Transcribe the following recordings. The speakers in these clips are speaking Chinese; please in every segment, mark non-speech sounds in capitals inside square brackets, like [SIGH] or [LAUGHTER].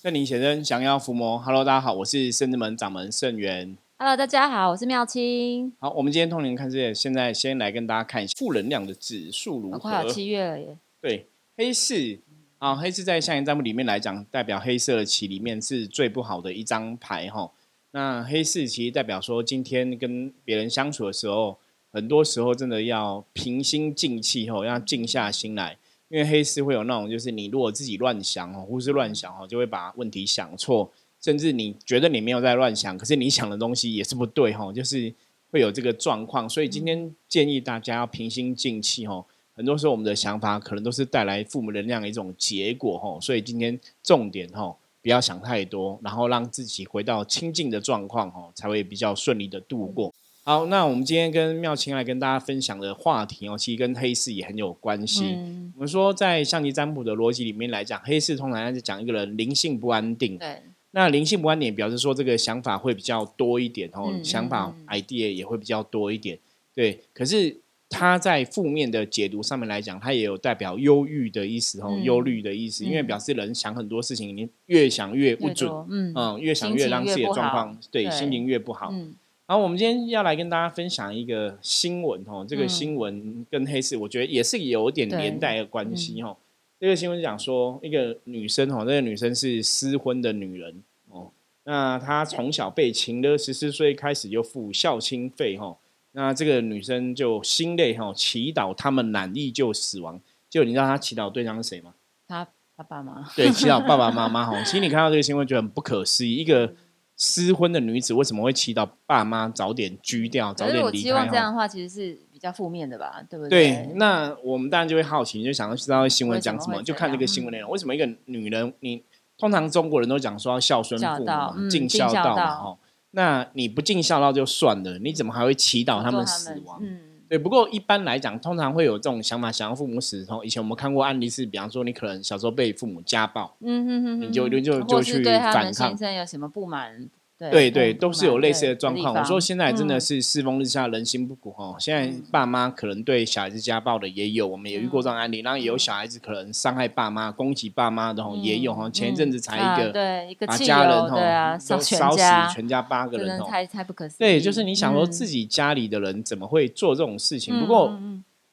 圣灵先生降妖伏魔，Hello，大家好，我是圣之门掌门圣元。Hello，大家好，我是妙清。好，我们今天通灵看世界，现在先来跟大家看一下负能量的指数如何。哦快要七月了耶，对，黑市啊，黑市在象形占卜里面来讲，代表黑色的棋里面是最不好的一张牌哈。那黑市其实代表说，今天跟别人相处的时候，很多时候真的要平心静气吼，要静下心来，因为黑市会有那种，就是你如果自己乱想哦，胡思乱想哦，就会把问题想错，甚至你觉得你没有在乱想，可是你想的东西也是不对哈，就是会有这个状况。所以今天建议大家要平心静气哦。很多时候我们的想法可能都是带来父母能量的一种结果哦，所以今天重点哦不要想太多，然后让自己回到清静的状况哦，才会比较顺利的度过。好，那我们今天跟妙清来跟大家分享的话题哦，其实跟黑市也很有关系。嗯，我们说在象棋占卜的逻辑里面来讲，黑市通常是讲一个人灵性不安定。对，那灵性不安定表示说这个想法会比较多一点哦，嗯想法嗯 idea 也会比较多一点。对，可是它在负面的解读上面来讲，它也有代表忧郁的意思哦，嗯。忧虑的意思，因为嗯表示人想很多事情，你越想越不准，嗯。嗯，越想越让自己的状况对对。心情越不好。嗯然后我们今天要来跟大家分享一个新闻哦，这个嗯新闻跟黑市，我觉得也是有点对连带的关系哦。这个新闻讲说，一个女生哦，这个女生是失婚的女人哦，那她从小被情勒，十四岁开始就付孝亲费哦。那这个女生就心累哈，祈祷他们难易就死亡。就你知道她祈祷对象是谁吗？她爸爸妈妈，对，祈祷爸爸妈妈哈。其实你看到这个新闻，觉得很不可思议，一个失婚的女子为什么会祈祷爸妈早点居掉，早点离开？我希望这样的话其实是比较负面的吧，对不对对，？那我们当然就会好奇，就想要知道新闻讲什么，就看这个新闻内容。为什么一个女人，你通常中国人都讲说要孝顺父母尽尽孝孝道嘛，道哦，那你不尽孝道就算了，你怎么还会祈祷他们死亡？嗯，对，不过一般来讲，通常会有这种想法，想要父母死。从以前我们看过案例是，比方说你可能小时候被父母家暴，嗯哼哼哼，你就就就去对他们反抗先生有什么不满？对对都是有满类似的状况。我说现在真的嗯是世风日下，人心不古哦。现在嗯爸妈可能对小孩子家暴的也有，我们也遇过这种案例。然后也有嗯小孩子可能伤害爸妈、攻击爸妈的哦，也有哦。嗯前一阵子才啊一个对一个把家人油对啊，哦烧烧死，全家八个人哦。太太不可思议。对，就是你想说自嗯己家里的人怎么会做这种事情？嗯不过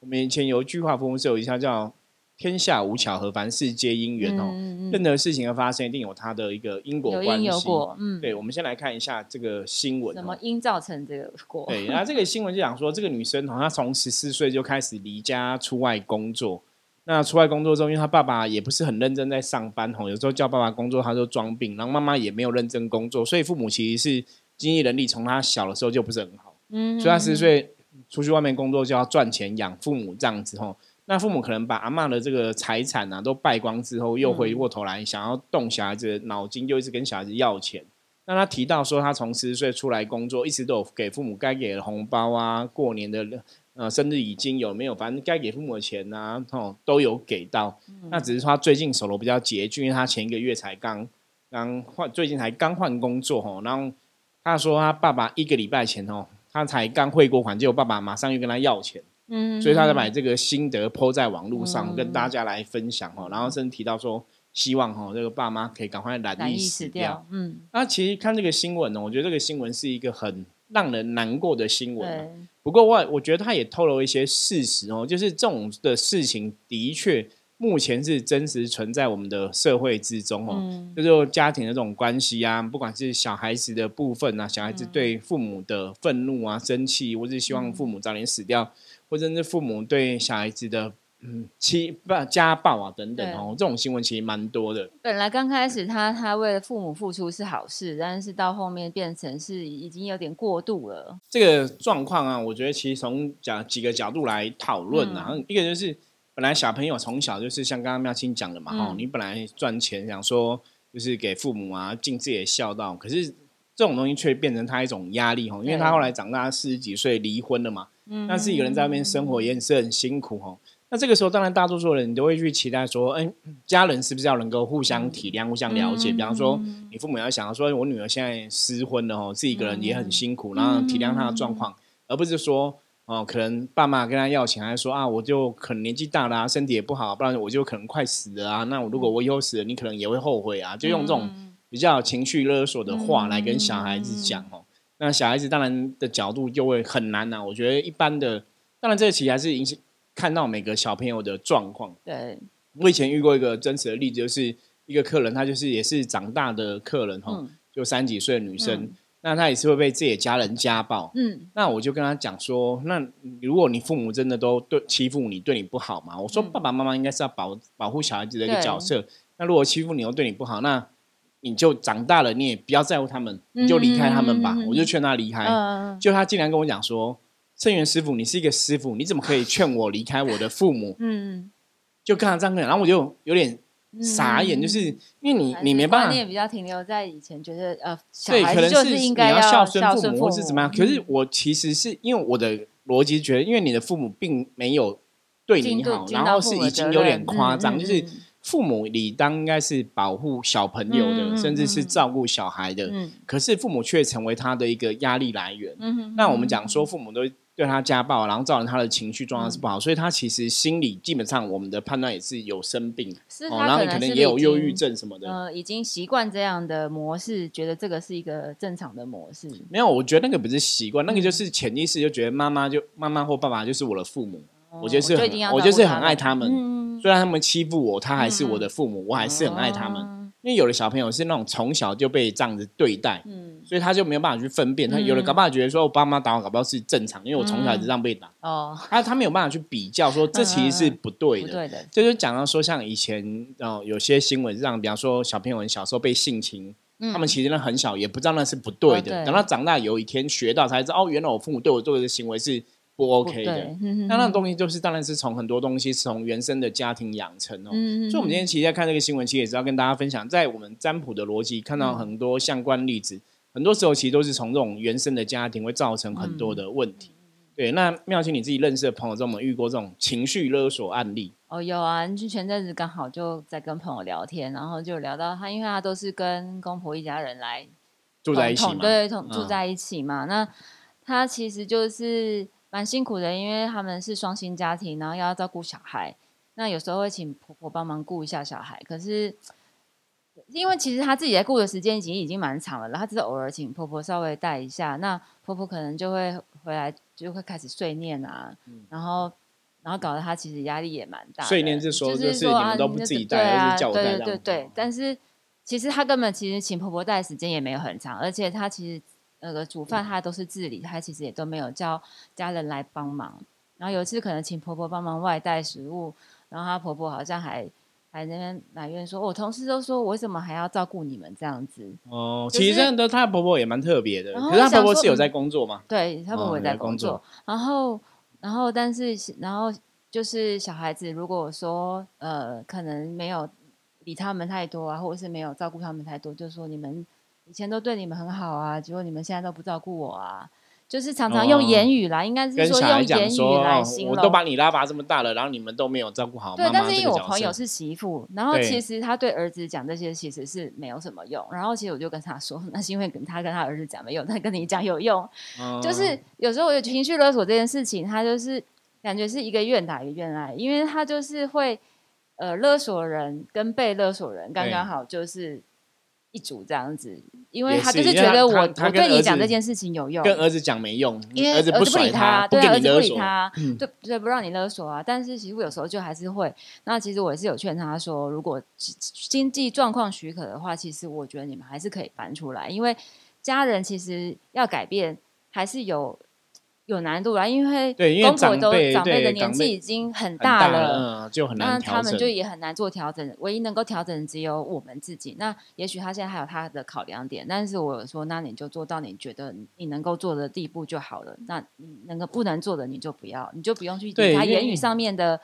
我们以前有一句话，佛门是有一下叫“天下无巧合，凡事皆因缘”哦。嗯嗯嗯任何事情的发生，一定有它的一个因果有关系。因有果，嗯，对，我们先来看一下这个新闻、哦。什么因造成这个果？对，然后这个新闻就讲说，这个女生哦，她从十四岁就开始离家出外工作。那出外工作中，因为她爸爸也不是很认真在上班吼，有时候叫爸爸工作，她就装病，然后妈妈也没有认真工作，所以父母其实是经济能力从她小的时候就不是很好，嗯，所以她十四嗯岁出去外面工作就要赚钱养父母这样子吼。那父母可能把阿嬷的这个财产啊都败光之后，又回过头来想要动小孩子的脑筋，就一直跟小孩子要钱。那他提到说，他从十岁出来工作，一直都有给父母该给的红包啊，过年的呃生日已经有没有，反正该给父母的钱呐、哦，都有给到。嗯那只是说他最近手头比较拮据，因为他前一个月才刚刚换，最近才刚换工作哦。然后他说他爸爸一个礼拜前哦，他才刚汇过款，结果爸爸马上又跟他要钱。嗯，所以他才把这个心得抛在网络上，嗯跟大家来分享哦。然后甚至提到说，希望哈这个爸妈可以赶快染疫死死掉。嗯，那其实看这个新闻呢，我觉得这个新闻是一个很让人难过的新闻啊。不过我我觉得他也透露一些事实哦，就是这种的事情的确目前是真实存在我们的社会之中哦。嗯，就是家庭的这种关系啊，不管是小孩子的部分啊，小孩子嗯对父母的愤怒啊、生气，或是希望父母早点死掉，或者是父母对小孩子的嗯欺不家暴啊等等哦，这种新闻其实蛮多的。本来刚开始他他为了父母付出是好事，但是到后面变成是已经有点过度了，这个状况啊，我觉得其实从讲几个角度来讨论啊，嗯。一个就是本来小朋友从小就是像刚刚妙清讲的嘛，哈、嗯。你本来赚钱想说就是给父母啊尽自己的孝道，可是这种东西却变成他一种压力哈，因为他后来长大四十几岁离婚了嘛，嗯，那是一个人在外面生活也是很辛苦哦。那这个时候，当然大多数人你都会去期待说，哎、家人是不是要能够互相体谅、互相了解？比方说，嗯你父母要想要说，我女儿现在失婚了哦，自己一个人也很辛苦，然后体谅她的状况，而不是说哦，可能爸妈跟他要钱，还说啊，我就可能年纪大了、啊，身体也不好，不然我就可能快死了啊。那我如果我以后死了，你可能也会后悔啊。就用这种比较情绪勒索的话来跟小孩子讲哦。那小孩子当然的角度就会很难呐。我觉得一般的，当然这其实还是影响看到每个小朋友的状况。对，我以前遇过一个真实的例子，就是一个客人，他就是也是长大的客人哈，就三几岁的女生。那他也是会被自己的家人家暴，嗯，那我就跟他讲说，那如果你父母真的都对欺负你，对你不好嘛？我说爸爸妈妈应该是要保保护小孩子的一个角色。那如果欺负你又对你不好，那你就长大了，你也不要在乎他们，你就离开他们吧。我就劝他离开，就他竟然跟我讲说，圣元师傅，你是一个师傅，你怎么可以劝我离开我的父母？[LAUGHS] 嗯，就跟他这样讲，然后我就有点。傻眼，就是因为你你没办法，你也比较停留在以前，觉得呃，对，可能是应该要孝顺父母或是怎么样。可是我其实是因为我的逻辑觉得，因为你的父母并没有对你好，然后是已经有点夸张，就是父母理当应该是保护小朋友的，甚至是照顾小孩的，嗯可是父母却成为他的一个压力来源。嗯那我们讲说，父母都。对他家暴，然后造成他的情绪状况是不好，所以他其实心理基本上我们的判断也是有生病，是然后可能也有忧郁症什么的。呃，已经习惯这样的模式，觉得这个是一个正常的模式。没有，我觉得那个不是习惯，那个就是潜意识就觉得妈妈就妈妈或爸爸就是我的父母，我觉得是我就是很爱他们，虽然他们欺负我，他还是我的父母，我还是很爱他们。因为有的小朋友是那种从小就被这样子对待，嗯，所以他就没有办法去分辨。他有的搞不好觉得说，我爸妈打我，搞不好是正常，因为我从小就这样被打。哦，他他没有办法去比较，说这其实是不对的。对的，这就讲到说，像以前哦，有些新闻让，比方说小朋友小时候被性侵，他们其实呢很小也不知道那是不对的，等到长大有一天学到才知道，哦，原来我父母对我做的行为是。不 OK 的，那那种东西就是当然是从很多东西是从原生的家庭养成哦。所以，我们今天其实在看这个新闻，其实也是要跟大家分享，在我们占卜的逻辑看到很多相关例子，很多时候其实都是从这种原生的家庭会造成很多的问题。对，那妙清你自己认识的朋友中，有没有遇过这种情绪勒索案例？哦，有啊，就前阵子刚好就在跟朋友聊天，然后就聊到他，因为他都是跟公婆一家人来住在一起嘛，对，同住在一起嘛。那他其实就是。蛮辛苦的，因为他们是双薪家庭，然后要照顾小孩，那有时候会请婆婆帮忙顾一下小孩。可是，因为其实她自己在顾的时间已经已经蛮长了，然后只是偶尔请婆婆稍微带一下，那婆婆可能就会回来就会开始碎念啊，然后然后搞得他其实压力也蛮大。碎念是说就是你们都不自己带，而是叫我带对对对，但是其实他根本其实请婆婆带的时间也没有很长，而且他其实。那个煮饭他都是自理，他其实也都没有叫家人来帮忙。然后有一次可能请婆婆帮忙外带食物，然后她婆婆好像还还那边埋怨说：“我同事都说我为什么还要照顾你们这样子？”哦，其实真的，她婆婆也蛮特别的。可是她婆婆是有在工作吗？对，她婆婆在工作。然后，然后，但是，然后就是小孩子，如果说呃，可能没有理他们太多啊，或者是没有照顾他们太多，就说你们。以前都对你们很好啊，结果你们现在都不照顾我啊，就是常常用言语来，应该是说用言语来形容。我都把你拉拔这么大了，然后你们都没有照顾好。对，但是因为我朋友是媳妇，然后其实他对儿子讲这些其实是没有什么用。然后其实我就跟他说，[LAUGHS] 那是因为跟他跟他儿子讲没用，他跟你讲有用。就是有时候我有情绪勒索这件事情，他就是感觉是一个愿打一个愿挨，因为他就是会呃勒索人跟被勒索人刚刚好就是。一组这样子，因为他就是觉得我我对你讲这件事情有用，跟儿子讲没用，因为儿子不理他，对儿子不理他，对对不让你勒索啊。但是其实有时候就还是会，那其实我也是有劝他说，如果经济状况许可的话，其实我觉得你们还是可以搬出来，因为家人其实要改变还是有。有难度啦，因为公婆都长辈的年纪已经很大了，就很难那他们就也很难做调整。唯一能够调整只有我们自己。那也许他现在还有他的考量点，但是我说，那你就做到你觉得你能够做的地步就好了。那你能够不能做的，你就不要，你就不用去对他言语上面的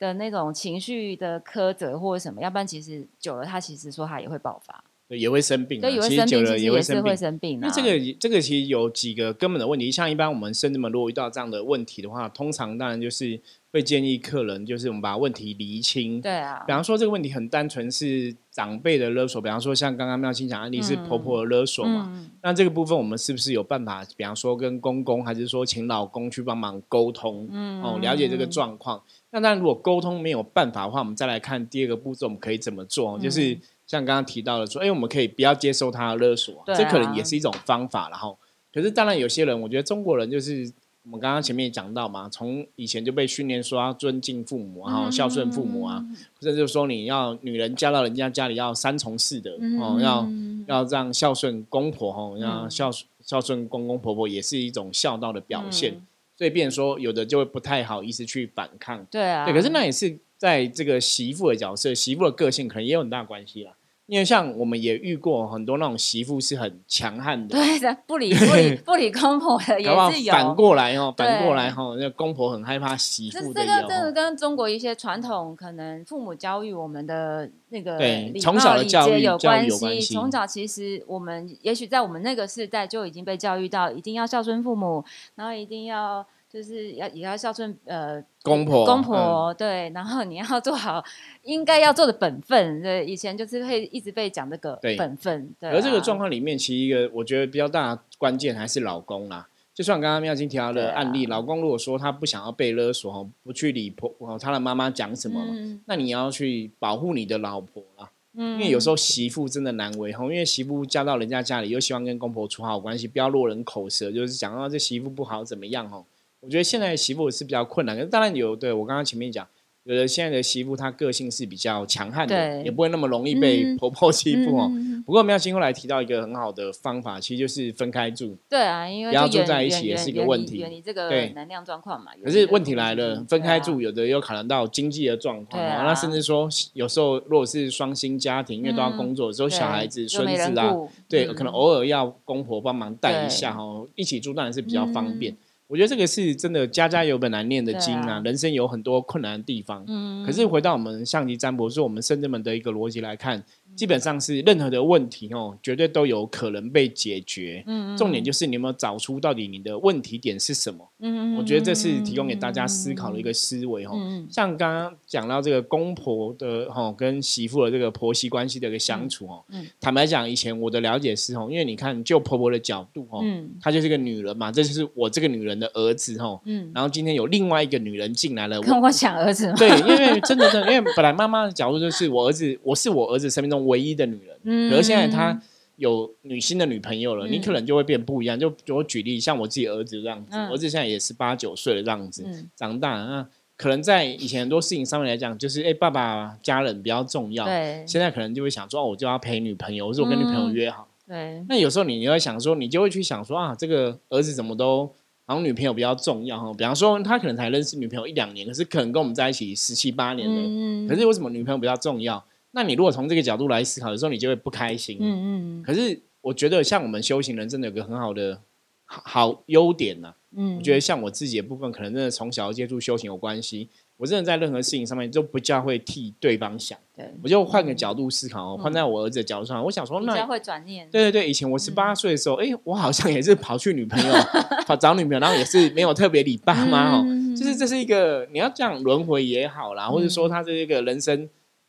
的那种情绪的苛责或者什么。要不然，其实久了，他其实说他也会爆发。也会生病，对，也会生病，也会生病。那这个这个其实有几个根本的问题，像一般我们生这么如果遇到这样的问题的话，通常当然就是会建议客人就是我们把问题厘清。对啊，比方说这个问题很单纯是长辈的勒索，比方说像刚刚妙清讲案例是婆婆的勒索嘛，那这个部分我们是不是有办法，比方说跟公公还是说请老公去帮忙沟通，嗯哦，了解这个状况。那当然如果沟通没有办法的话，我们再来看第二个步骤，我们可以怎么做，就是。像刚刚提到的说，哎，我们可以不要接受他的勒索，这可能也是一种方法。然后，可是当然有些人，我觉得中国人就是我们刚刚前面也讲到嘛，从以前就被训练说要尊敬父母，然后孝顺父母啊，或者就是说你要女人嫁到人家家里要三从四德哦，要要让孝顺公婆哦，要孝孝顺公公婆婆也是一种孝道的表现。所以，变说有的就会不太好意思去反抗。对啊，对，可是那也是。在这个媳妇的角色，媳妇的个性可能也有很大关系啦。因为像我们也遇过很多那种媳妇是很强悍的，对的，不理不理不理公婆的 [LAUGHS] 也是有。反过来哦，反过来哦，那公婆很害怕媳妇的。这个真的跟中国一些传统可能父母教育我们的那个对从小的教育有关系。从小其实我们也许在我们那个时代就已经被教育到一定要孝顺父母，然后一定要。就是要也要孝顺呃公婆公婆对，然后你要做好应该要做的本分。对，以前就是会一直被讲这个本分。对，而这个状况里面，其实一个我觉得比较大关键还是老公啦。就像刚刚妙金提到的案例，老公如果说他不想要被勒索，不去理婆他的妈妈讲什么，那你要去保护你的老婆啦。嗯，因为有时候媳妇真的难为吼，因为媳妇嫁到人家家里，又希望跟公婆处好关系，不要落人口舌，就是讲到这媳妇不好怎么样吼。我觉得现在媳妇是比较困难，当然有。对我刚刚前面讲，有的现在的媳妇她个性是比较强悍的，也不会那么容易被婆婆欺负哦。不过我们要先后来提到一个很好的方法，其实就是分开住。对啊，因为不要住在一起也是一个问题。远离这个能量状况嘛。可是问题来了，分开住有的又考量到经济的状况啊。那甚至说有时候如果是双薪家庭，因为都要工作，有小孩子、孙子啊，对，可能偶尔要公婆帮忙带一下哦，一起住当然是比较方便。我觉得这个是真的，家家有本难念的经啊。人生有很多困难的地方，嗯，可是回到我们象棋占卜，是我们圣人们的一个逻辑来看。基本上是任何的问题哦，绝对都有可能被解决。嗯重点就是你有没有找出到底你的问题点是什么？嗯我觉得这是提供给大家思考的一个思维哦。嗯像刚刚讲到这个公婆的哦跟媳妇的这个婆媳关系的一个相处哦。嗯。坦白讲，以前我的了解是哦，因为你看就婆婆的角度哦，嗯，她就是个女人嘛，这就是我这个女人的儿子哦。嗯。然后今天有另外一个女人进来了，跟我抢儿子。对，因为真的，真的，因为本来妈妈的角度就是我儿子，我是我儿子生命中。唯一的女人，嗯，可是现在他有女性的女朋友了，你可能就会变不一样。就我举例，像我自己儿子这样子，儿子现在也是八九岁了这样子，长大那可能在以前很多事情上面来讲，就是哎，爸爸家人比较重要。对，现在可能就会想说，哦我就要陪女朋友，或者我跟女朋友约好。对，那有时候你你会想说，你就会去想说啊，这个儿子怎么都好像女朋友比较重要哈？比方说，他可能才认识女朋友一两年，可是可能跟我们在一起十七八年了，可是为什么女朋友比较重要？那你如果从这个角度来思考的时候，你就会不开心。嗯嗯。可是我觉得，像我们修行人，真的有个很好的好优点呢。嗯。我觉得像我自己的部分，可能真的从小接触修行有关系。我真的在任何事情上面都不叫会替对方想。对。我就换个角度思考，换在我儿子的角度上，我想说，那会转念。对对对，以前我十八岁的时候，哎，我好像也是跑去女朋友跑找女朋友，然后也是没有特别理爸妈哦。就是这是一个你要这样轮回也好啦，或者说他是一个人生。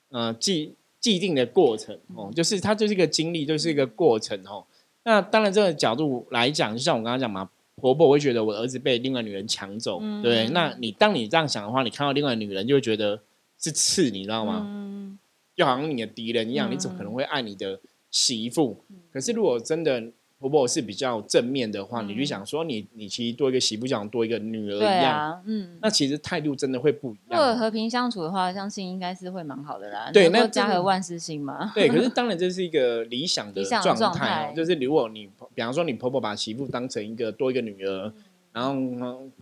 呃，既既定的过程哦，就是它就是一个经历，就是一个过程哦。那当然，这个角度来讲，就像我刚刚讲嘛，婆婆会觉得我儿子被另外女人抢走，对。那你当你这样想的话，你看到另外女人就会觉得是刺，你知道吗？嗯，就好像你的敌人一样，你怎么可能会爱你的媳妇？可是如果真的。婆婆是比较正面的话，你就想说你你其实多一个媳妇，像多一个女儿一样，嗯，那其实态度真的会不一样。如果和平相处的话，相信应该是会蛮好的啦。对，那家和万事兴嘛。对，可是 [LAUGHS] 当然这是一个理想的状态，就是如果你比方说你婆婆把媳妇当成一个多一个女儿，然后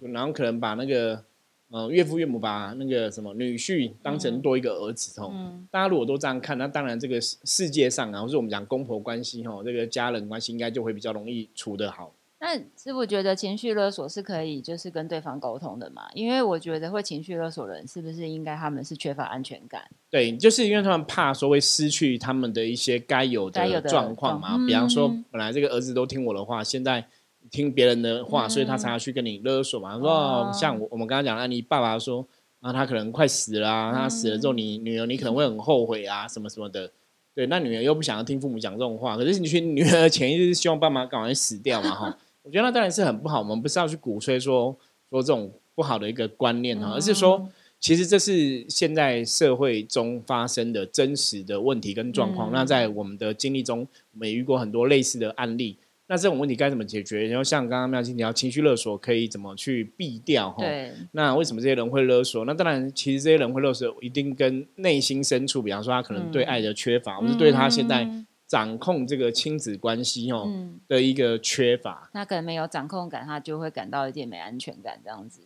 然后可能把那个。嗯，岳父岳母把那个什么女婿当成多一个儿子哦。大家如果都这样看，那当然这个世界上啊，或是我们讲公婆关系哦，这个家人关系应该就会比较容易处得好。那师傅觉得情绪勒索是可以就是跟对方沟通的嘛？因为我觉得会情绪勒索人是不是应该他们是缺乏安全感？对，就是因为他们怕说会失去他们的一些该有的状况嘛。比方说，本来这个儿子都听我的话，现在听别人的话，所以他才要去跟你勒索嘛。说像我们刚刚讲啊，你爸爸说啊，他可能快死了，他死了之后，你女儿你可能会很后悔啊，什么什么的。对，那女儿又不想要听父母讲这种话，可是你去女儿潜意识是希望爸妈赶快死掉嘛？哈。[LAUGHS] 我觉得那当然是很不好，我们不是要去鼓吹说说这种不好的一个观念哈，而是说其实这是现在社会中发生的真实的问题跟状况。那在我们的经历中，我们也遇过很多类似的案例。那这种问题该怎么解决？然后像刚刚妙清提到情绪勒索可以怎么去避掉哈？那为什么这些人会勒索？那当然，其实这些人会勒索，一定跟内心深处，比方说他可能对爱的缺乏，或是对他现在。掌控这个亲子关系哦的一个缺乏，那可能没有掌控感，他就会感到一点没安全感这样子。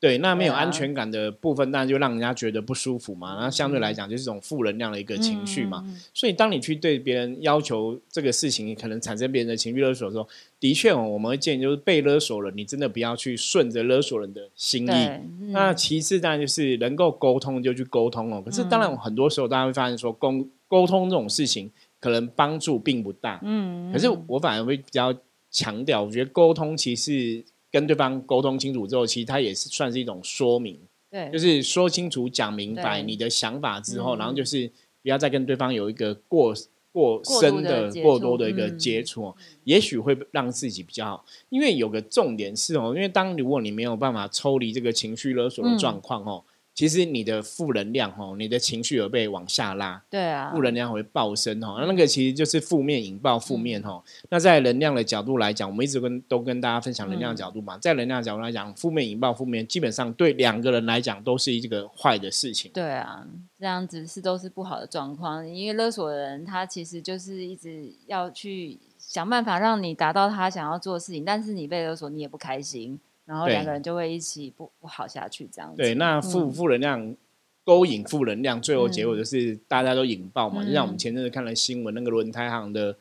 对，那没有安全感的部分，当然就让人家觉得不舒服嘛。那相对来讲，就是一种负能量的一个情绪嘛。所以，当你去对别人要求这个事情，可能产生别人的情绪勒索的时候，的确哦，我们会建议就是被勒索了，你真的不要去顺着勒索人的心意。那其次，当然就是能够沟通就去沟通哦。可是，当然很多时候大家会发现说，沟沟通这种事情。可能帮助并不大，嗯，可是我反而会比较强调，我觉得沟通其实跟对方沟通清楚之后，其实它也是算是一种说明，对，就是说清楚、讲明白你的想法之后，然后就是不要再跟对方有一个过过深的、过多的一个接触，也许会让自己比较好。因为有个重点是哦，因为当如果你没有办法抽离这个情绪勒索的状况哦。其实你的负能量哦，你的情绪有被往下拉，对啊，负能量会爆升哦，那那个其实就是负面引爆负面哦。那在能量的角度来讲，我们一直跟都跟大家分享能量角度嘛，在能量角度来讲，负面引爆负面，基本上对两个人来讲都是一个坏的事情。对啊，这样子是都是不好的状况，因为勒索人他其实就是一直要去想办法让你达到他想要做的事情，但是你被勒索，你也不开心。然后两个人就会一起不不好下去，这样子。对，那负负能量勾引负能量，最后结果就是大家都引爆嘛。就像我们前阵子看了新闻，那个轮胎行的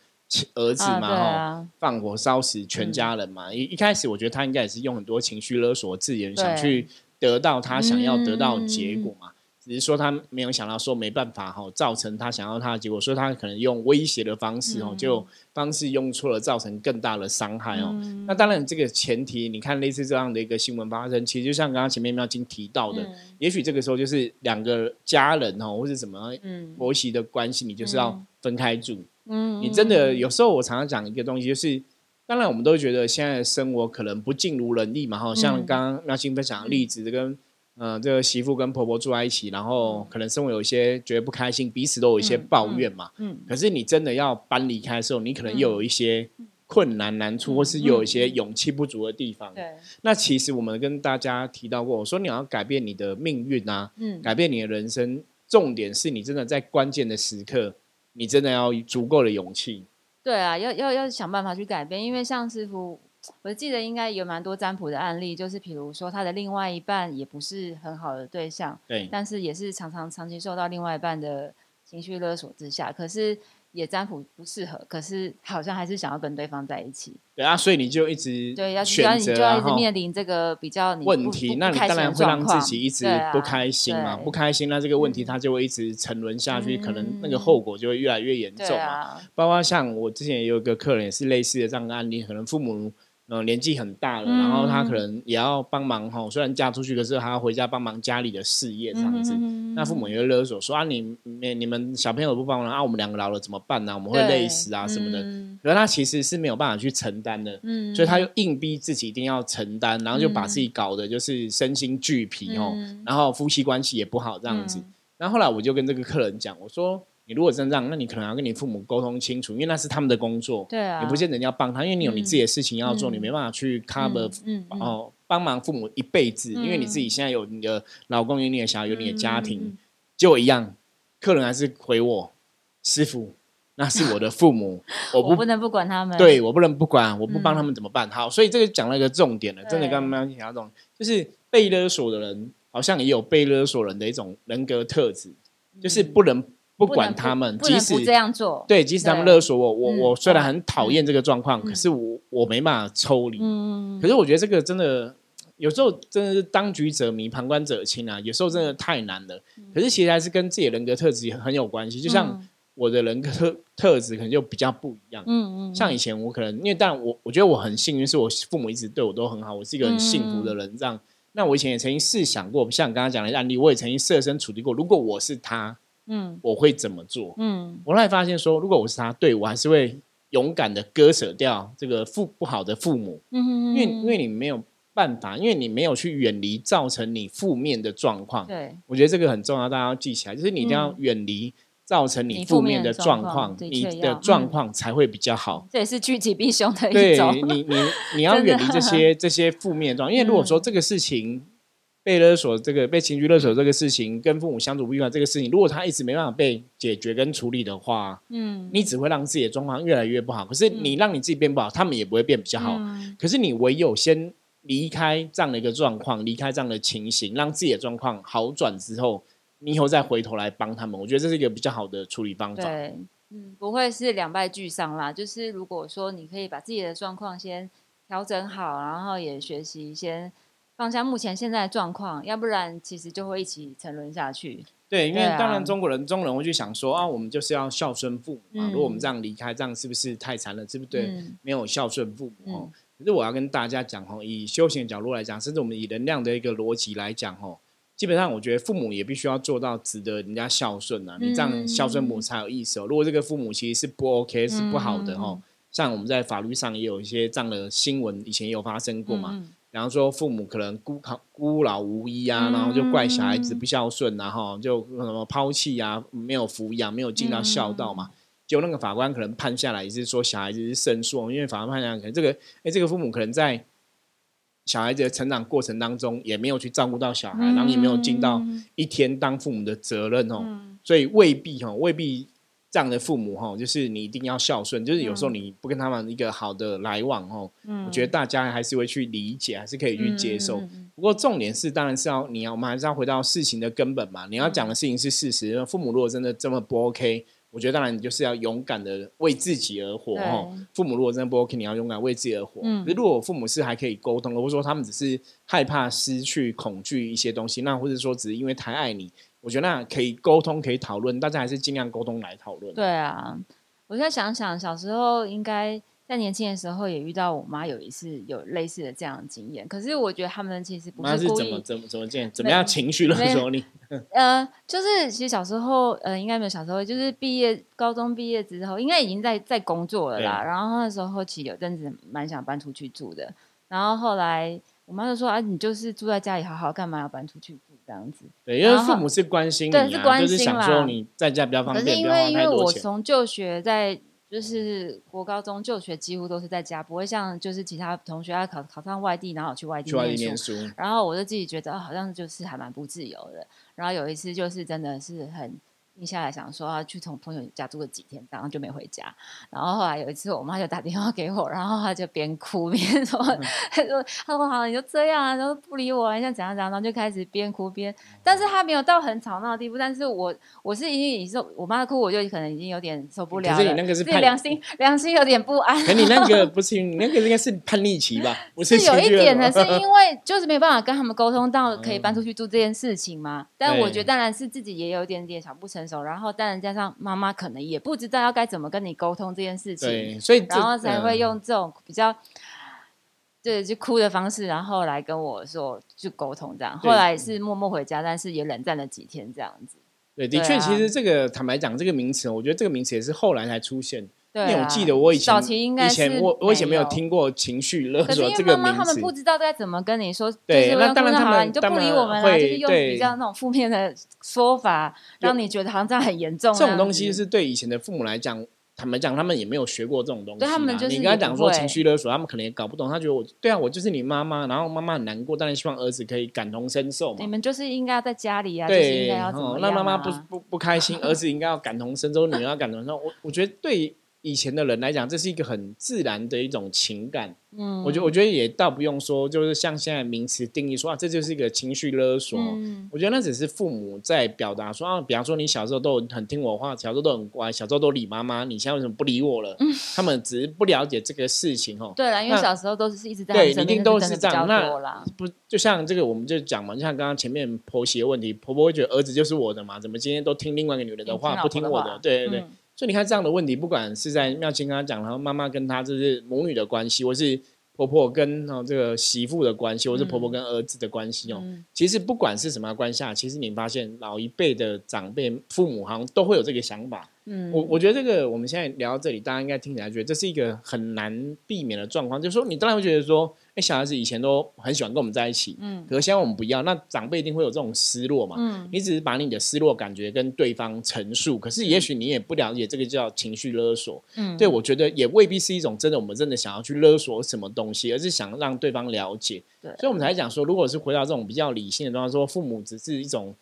儿子嘛，哈，放火烧死全家人嘛。一一开始，我觉得他应该也是用很多情绪勒索字眼，想去得到他想要得到结果嘛。只是说他没有想到说没办法哈，造成他想要他的结果，所以他可能用威胁的方式哦，就方式用错了，造成更大的伤害哦。那当然这个前提，你看类似这样的一个新闻发生，其实就像刚刚前面妙晶提到的，也许这个时候就是两个家人哦，或是什么婆媳的关系，你就是要分开住。嗯，你真的有时候我常常讲一个东西，就是当然我们都觉得现在的生活可能不尽如人意嘛，哈，像刚刚妙晶分享的例子跟。嗯，这个媳妇跟婆婆住在一起，然后可能生活有一些觉得不开心，彼此都有一些抱怨嘛。嗯。可是你真的要搬离开的时候，你可能又有一些困难难处，或是又有一些勇气不足的地方。对。那其实我们跟大家提到过，我说你要改变你的命运啊，嗯，改变你的人生，重点是你真的在关键的时刻，你真的要足够的勇气。对啊，要要要想办法去改变，因为像师傅。我记得应该有蛮多占卜的案例，就是比如说他的另外一半也不是很好的对象，对，但是也是常常长期受到另外一半的情绪勒索之下，可是也占卜不适合，可是好像还是想要跟对方在一起。对啊，所以你就一直对要选择，就要一直面临这个比较问题，那你当然会让自己一直不开心嘛，不开心，那这个问题它就会一直沉沦下去，可能那个后果就会越来越严重嘛。包括像我之前也有一个客人也是类似的这样的案例，可能父母。嗯，年纪很大了，然后他可能也要帮忙哈。虽然嫁出去，可是还要回家帮忙家里的事业这样子。那父母也会勒索说啊，你你你们小朋友不帮忙啊，我们两个老了怎么办呢？我们会累死啊什么的。可是他其实是没有办法去承担的，所以他又硬逼自己一定要承担，然后就把自己搞得就是身心俱疲哦。然后夫妻关系也不好这样子。然后后来我就跟这个客人讲，我说。你如果真这样，那你可能要跟你父母沟通清楚，因为那是他们的工作。对啊，你不见得要帮他，因为你有你自己的事情要做，你没办法去 cover 哦，帮忙父母一辈子，因为你自己现在有你的老公，有你的小孩，有你的家庭，就一样。客人还是回我，师傅，那是我的父母，[LAUGHS] 我不不能不管他们，对我不能不管，我不帮他们怎么办？好，所以这个讲了一个重点了，真的刚刚讲到这种，就是被勒索的人，好像也有被勒索人的一种人格特质，就是不能。不管他们，即使这样做，对，即使他们勒索我，我我虽然很讨厌这个状况，可是我我没办法抽离。嗯，可是我觉得这个真的有时候真的是当局者迷，旁观者清啊。有时候真的太难了。可是其实还是跟自己的人格特质很有关系。就像我的人格特特质可能就比较不一样。嗯嗯。像以前我可能因为，但我我觉得我很幸运，是我父母一直对我都很好，我是一个很幸福的人。这样，那我以前也曾经试想过，像刚刚讲的案例，我也曾经设身处地过，如果我是他。嗯，我会怎么做？嗯，我后来发现说，如果我是他，对我还是会勇敢的割舍掉这个父不好的父母。嗯，因为因为你没有办法，因为你没有去远离造成你负面的状况。对，我觉得这个很重要，大家要记起来，就是你一定要远离造成你负面的状况，你的状况才会比较好。这也是趋吉避凶的一种。你你你要远离这些 [LAUGHS] 这些负面状，因为如果说这个事情。被勒索这个被情绪勒索这个事情，跟父母相处不愉快这个事情，如果他一直没办法被解决跟处理的话，嗯，你只会让自己的状况越来越不好。可是你让你自己变不好，他们也不会变比较好。可是你唯有先离开这样的一个状况，离开这样的情形，让自己的状况好转之后，你以后再回头来帮他们，我觉得这是一个比较好的处理方法。对，嗯，不会是两败俱伤啦。就是如果说你可以把自己的状况先调整好，然后也学习先。放下目前现在的状况，要不然其实就会一起沉沦下去。对，因为当然中国人中人会去想说啊，我们就是要孝顺父母嘛。如果我们这样离开，这样是不是太惨了？对不对？没有孝顺父母哦。可是我要跟大家讲哦，以修行的角度来讲，甚至我们以能量的一个逻辑来讲哦，基本上我觉得父母也必须要做到值得人家孝顺啊。你这样孝顺母才有意思哦。如果这个父母其实是不 OK，是不好的哦，像我们在法律上也有一些这样的新闻，以前也有发生过嘛。然后说父母可能孤靠孤老无依啊，然后就怪小孩子不孝顺，然后就什么抛弃啊，没有抚养，没有尽到孝道嘛。就那个法官可能判下来也是说小孩子是胜诉，因为法官判下来可能这个，哎，这个父母可能在小孩子的成长过程当中也没有去照顾到小孩，然后也没有尽到一天当父母的责任哦，所以未必哈，未必。这样的父母哈，就是你一定要孝顺。就是有时候你不跟他们一个好的来往哦，我觉得大家还是会去理解，还是可以去接受。不过重点是，当然是要你要，我们还是要回到事情的根本嘛。你要讲的事情是事实。父母如果真的这么不 OK，我觉得当然你就是要勇敢的为自己而活哦。父母如果真的不 OK，你要勇敢为自己而活。如果父母是还可以沟通的，或者说他们只是害怕失去、恐惧一些东西，那或者说只是因为太爱你。我觉得那可以沟通，可以讨论，大家还是尽量沟通来讨论。对啊，我在想想，小时候应该在年轻的时候也遇到我妈有一次有类似的这样的经验。可是我觉得他们其实不是故意，怎么怎么怎么见，怎么样情绪勒索你？[LAUGHS] 呃，就是其实小时候，呃，应该没有小时候，就是毕业高中毕业之后，应该已经在在工作了啦。然后那时候其实有阵子蛮想搬出去住的，然后后来我妈就说：“啊，你就是住在家里好好，干嘛要搬出去？”这样子，对，因为父母是关心你啊，就是想说你在家比较方便，可是因为因为我从就学在就是国高中就学几乎都是在家，不会像就是其他同学要考考上外地，然后去外地念书，然后我就自己觉得好像就是还蛮不自由的。然后有一次就是真的是很。停下来想说要去从朋友家住个几天，然后就没回家。然后后来有一次，我妈就打电话给我，然后她就边哭边 [LAUGHS] 说：“她说她说好，你就这样啊，然后不理我，像怎样怎样，然后就开始边哭边。但是她没有到很吵闹的地步。但是我我是已经受我妈哭，我就可能已经有点受不了了。可是你那个是良心 [LAUGHS] 良心有点不安。可你那个不是你那个应该是叛逆期吧？不 [LAUGHS] 是有一点的，是因为就是没有办法跟他们沟通到可以搬出去住这件事情嘛。但我觉得当然是自己也有一点点小不成熟，然后当然加上妈妈可能也不知道要该怎么跟你沟通这件事情，对，所以然后才会用这种比较对就哭的方式，然后来跟我说去沟通这样。后来是默默回家，但是也冷战了几天这样子。对，的确，其实这个坦白讲，这个名词，我觉得这个名词也是后来才出现。因为我记得我以前以前我我以前没有听过情绪勒索这个名词，他们不知道该怎么跟你说。对，那当然他们你就不理我们了，就是用比较那种负面的说法，让你觉得好像这样很严重。这种东西是对以前的父母来讲，坦白讲，他们也没有学过这种东西。他们就是你跟他讲说情绪勒索，他们可能也搞不懂。他觉得我对啊，我就是你妈妈，然后妈妈很难过，当然希望儿子可以感同身受嘛。你们就是应该在家里啊，对，那妈妈不不不开心，儿子应该要感同身受，女儿要感同身受。我我觉得对。以前的人来讲，这是一个很自然的一种情感。嗯，我觉我觉得也倒不用说，就是像现在名词定义说啊，这就是一个情绪勒索。嗯，我觉得那只是父母在表达说啊，比方说你小时候都很听我话，小时候都很乖，小时候都理妈妈，你现在为什么不理我了？嗯，他们只是不了解这个事情哦。[LAUGHS] 对啦，因为小时候都是一直在对，一定都是这样。那不就像这个，我们就讲嘛，就像刚刚前面婆媳的问题，婆婆会觉得儿子就是我的嘛，怎么今天都听另外一个女人的话，不听我的？对对对。所以你看这样的问题，不管是在妙清跟他讲，然后妈妈跟他就是母女的关系，或是婆婆跟哦这个媳妇的关系，或是婆婆跟儿子的关系哦，其实不管是什么关系下，其实你发现老一辈的长辈父母好像都会有这个想法。嗯，我我觉得这个我们现在聊到这里，大家应该听起来觉得这是一个很难避免的状况，就是说你当然会觉得说。小孩子以前都很喜欢跟我们在一起，嗯，可是现在我们不要，那长辈一定会有这种失落嘛，嗯，你只是把你的失落感觉跟对方陈述，可是也许你也不了解这个叫情绪勒索，嗯，对我觉得也未必是一种真的，我们真的想要去勒索什么东西，而是想让对方了解，对，所以我们才讲说，如果是回到这种比较理性的状态，说父母只是一种。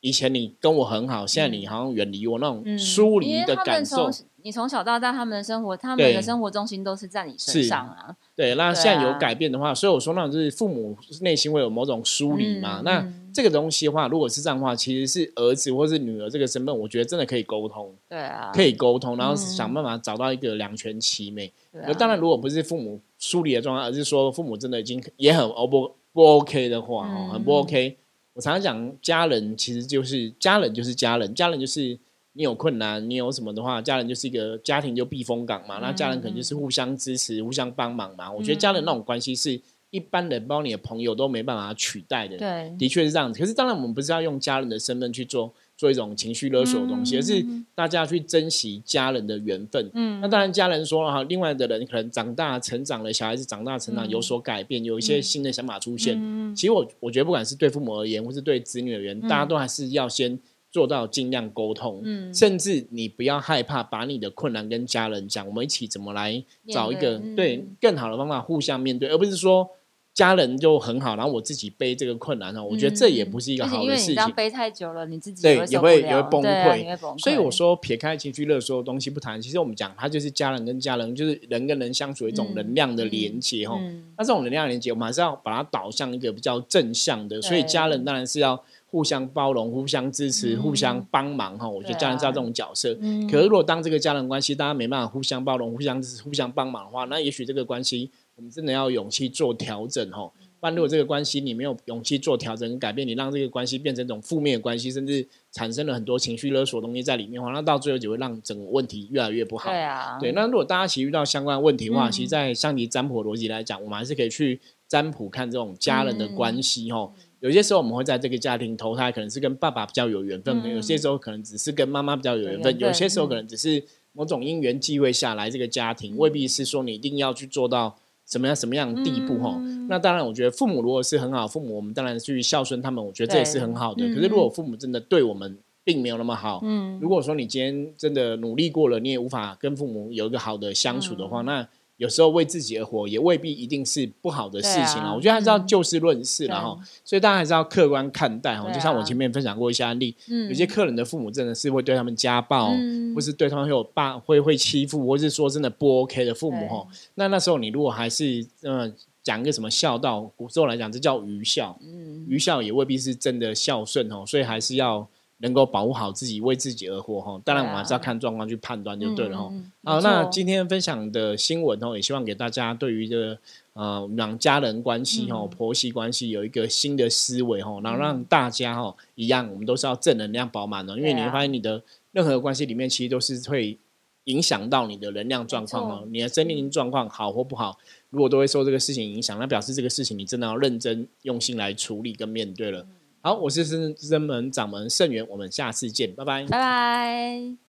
以前你跟我很好，现在你好像远离我那种疏离的感受。你从小到大，他们的生活，他们的生活中心都是在你身上啊。对，那现在有改变的话，所以我说那种就是父母内心会有某种疏离嘛。那这个东西的话，如果是这样的话，其实是儿子或是女儿这个身份，我觉得真的可以沟通。对啊，可以沟通，然后想办法找到一个两全其美。那当然，如果不是父母疏离的状态，而是说父母真的已经也很 O 不不 OK 的话，哦，很不 OK。我常常讲，家人其实就是家人，就是家人，家人就是你有困难，你有什么的话，家人就是一个家庭就避风港嘛。那家人可能就是互相支持、互相帮忙嘛。我觉得家人那种关系是一般人，包括你的朋友都没办法取代的。对，的确是这样子。可是当然，我们不是要用家人的身份去做。做一种情绪勒索的东西，而是大家去珍惜家人的缘分。嗯，那当然，家人说了哈，另外的人可能长大成长了，小孩子长大成长有所改变，有一些新的想法出现。嗯，其实我我觉得，不管是对父母而言，或是对子女而言，大家都还是要先做到尽量沟通。嗯，甚至你不要害怕把你的困难跟家人讲，我们一起怎么来找一个对更好的方法互相面对，而不是说。家人就很好，然后我自己背这个困难哦，我觉得这也不是一个好的事情。因背太久了，你自己对也会也会崩溃。所以我说撇开情绪热所有东西不谈，其实我们讲它就是家人跟家人，就是人跟人相处一种能量的连接哈。那这种能量连接，我们还是要把它导向一个比较正向的。所以家人当然是要互相包容、互相支持、互相帮忙哈。我觉得家人是要这种角色。可是如果当这个家人关系大家没办法互相包容、互相支持、互相帮忙的话，那也许这个关系。我们真的要勇气做调整哈，不然如果这个关系你没有勇气做调整跟改变，你让这个关系变成一种负面的关系，甚至产生了很多情绪勒索东西在里面的话，那到最后只会让整个问题越来越不好。对啊，对。那如果大家其实遇到相关问题的话，其实，在像你占卜逻辑来讲，我们还是可以去占卜看这种家人的关系哦。有些时候我们会在这个家庭投胎，可能是跟爸爸比较有缘分；有些时候可能只是跟妈妈比较有缘分；有些时候可能只是某种因缘际会下来这个家庭，未必是说你一定要去做到。什么样什么样的地步哈？那当然，我觉得父母如果是很好父母，我们当然去孝顺他们，我觉得这也是很好的。可是，如果父母真的对我们并没有那么好，嗯，如果说你今天真的努力过了，你也无法跟父母有一个好的相处的话，那。有时候为自己而活，也未必一定是不好的事情啊。我觉得还是要就事论事然后，所以大家还是要客观看待哈。就像我前面分享过一些案例，有些客人的父母真的是会对他们家暴，或是对他们有霸会会欺负，或是说真的不 OK 的父母哈。那那时候你如果还是嗯讲一个什么孝道，古时候来讲这叫愚孝，愚孝也未必是真的孝顺哦。所以还是要。能够保护好自己，为自己而活哈。当然，我们还是要看状况去判断就对了哈。好，那今天分享的新闻哦，也希望给大家对于这个呃让家人关系哈、婆媳关系有一个新的思维哈，然后让大家哈一样，我们都是要正能量饱满的。因为你会发现，你的任何关系里面，其实都是会影响到你的能量状况哦。你的生命状况好或不好，如果都会受这个事情影响，那表示这个事情你真的要认真用心来处理跟面对了。好，我是真真门掌门盛元，我们下次见，拜拜，拜拜。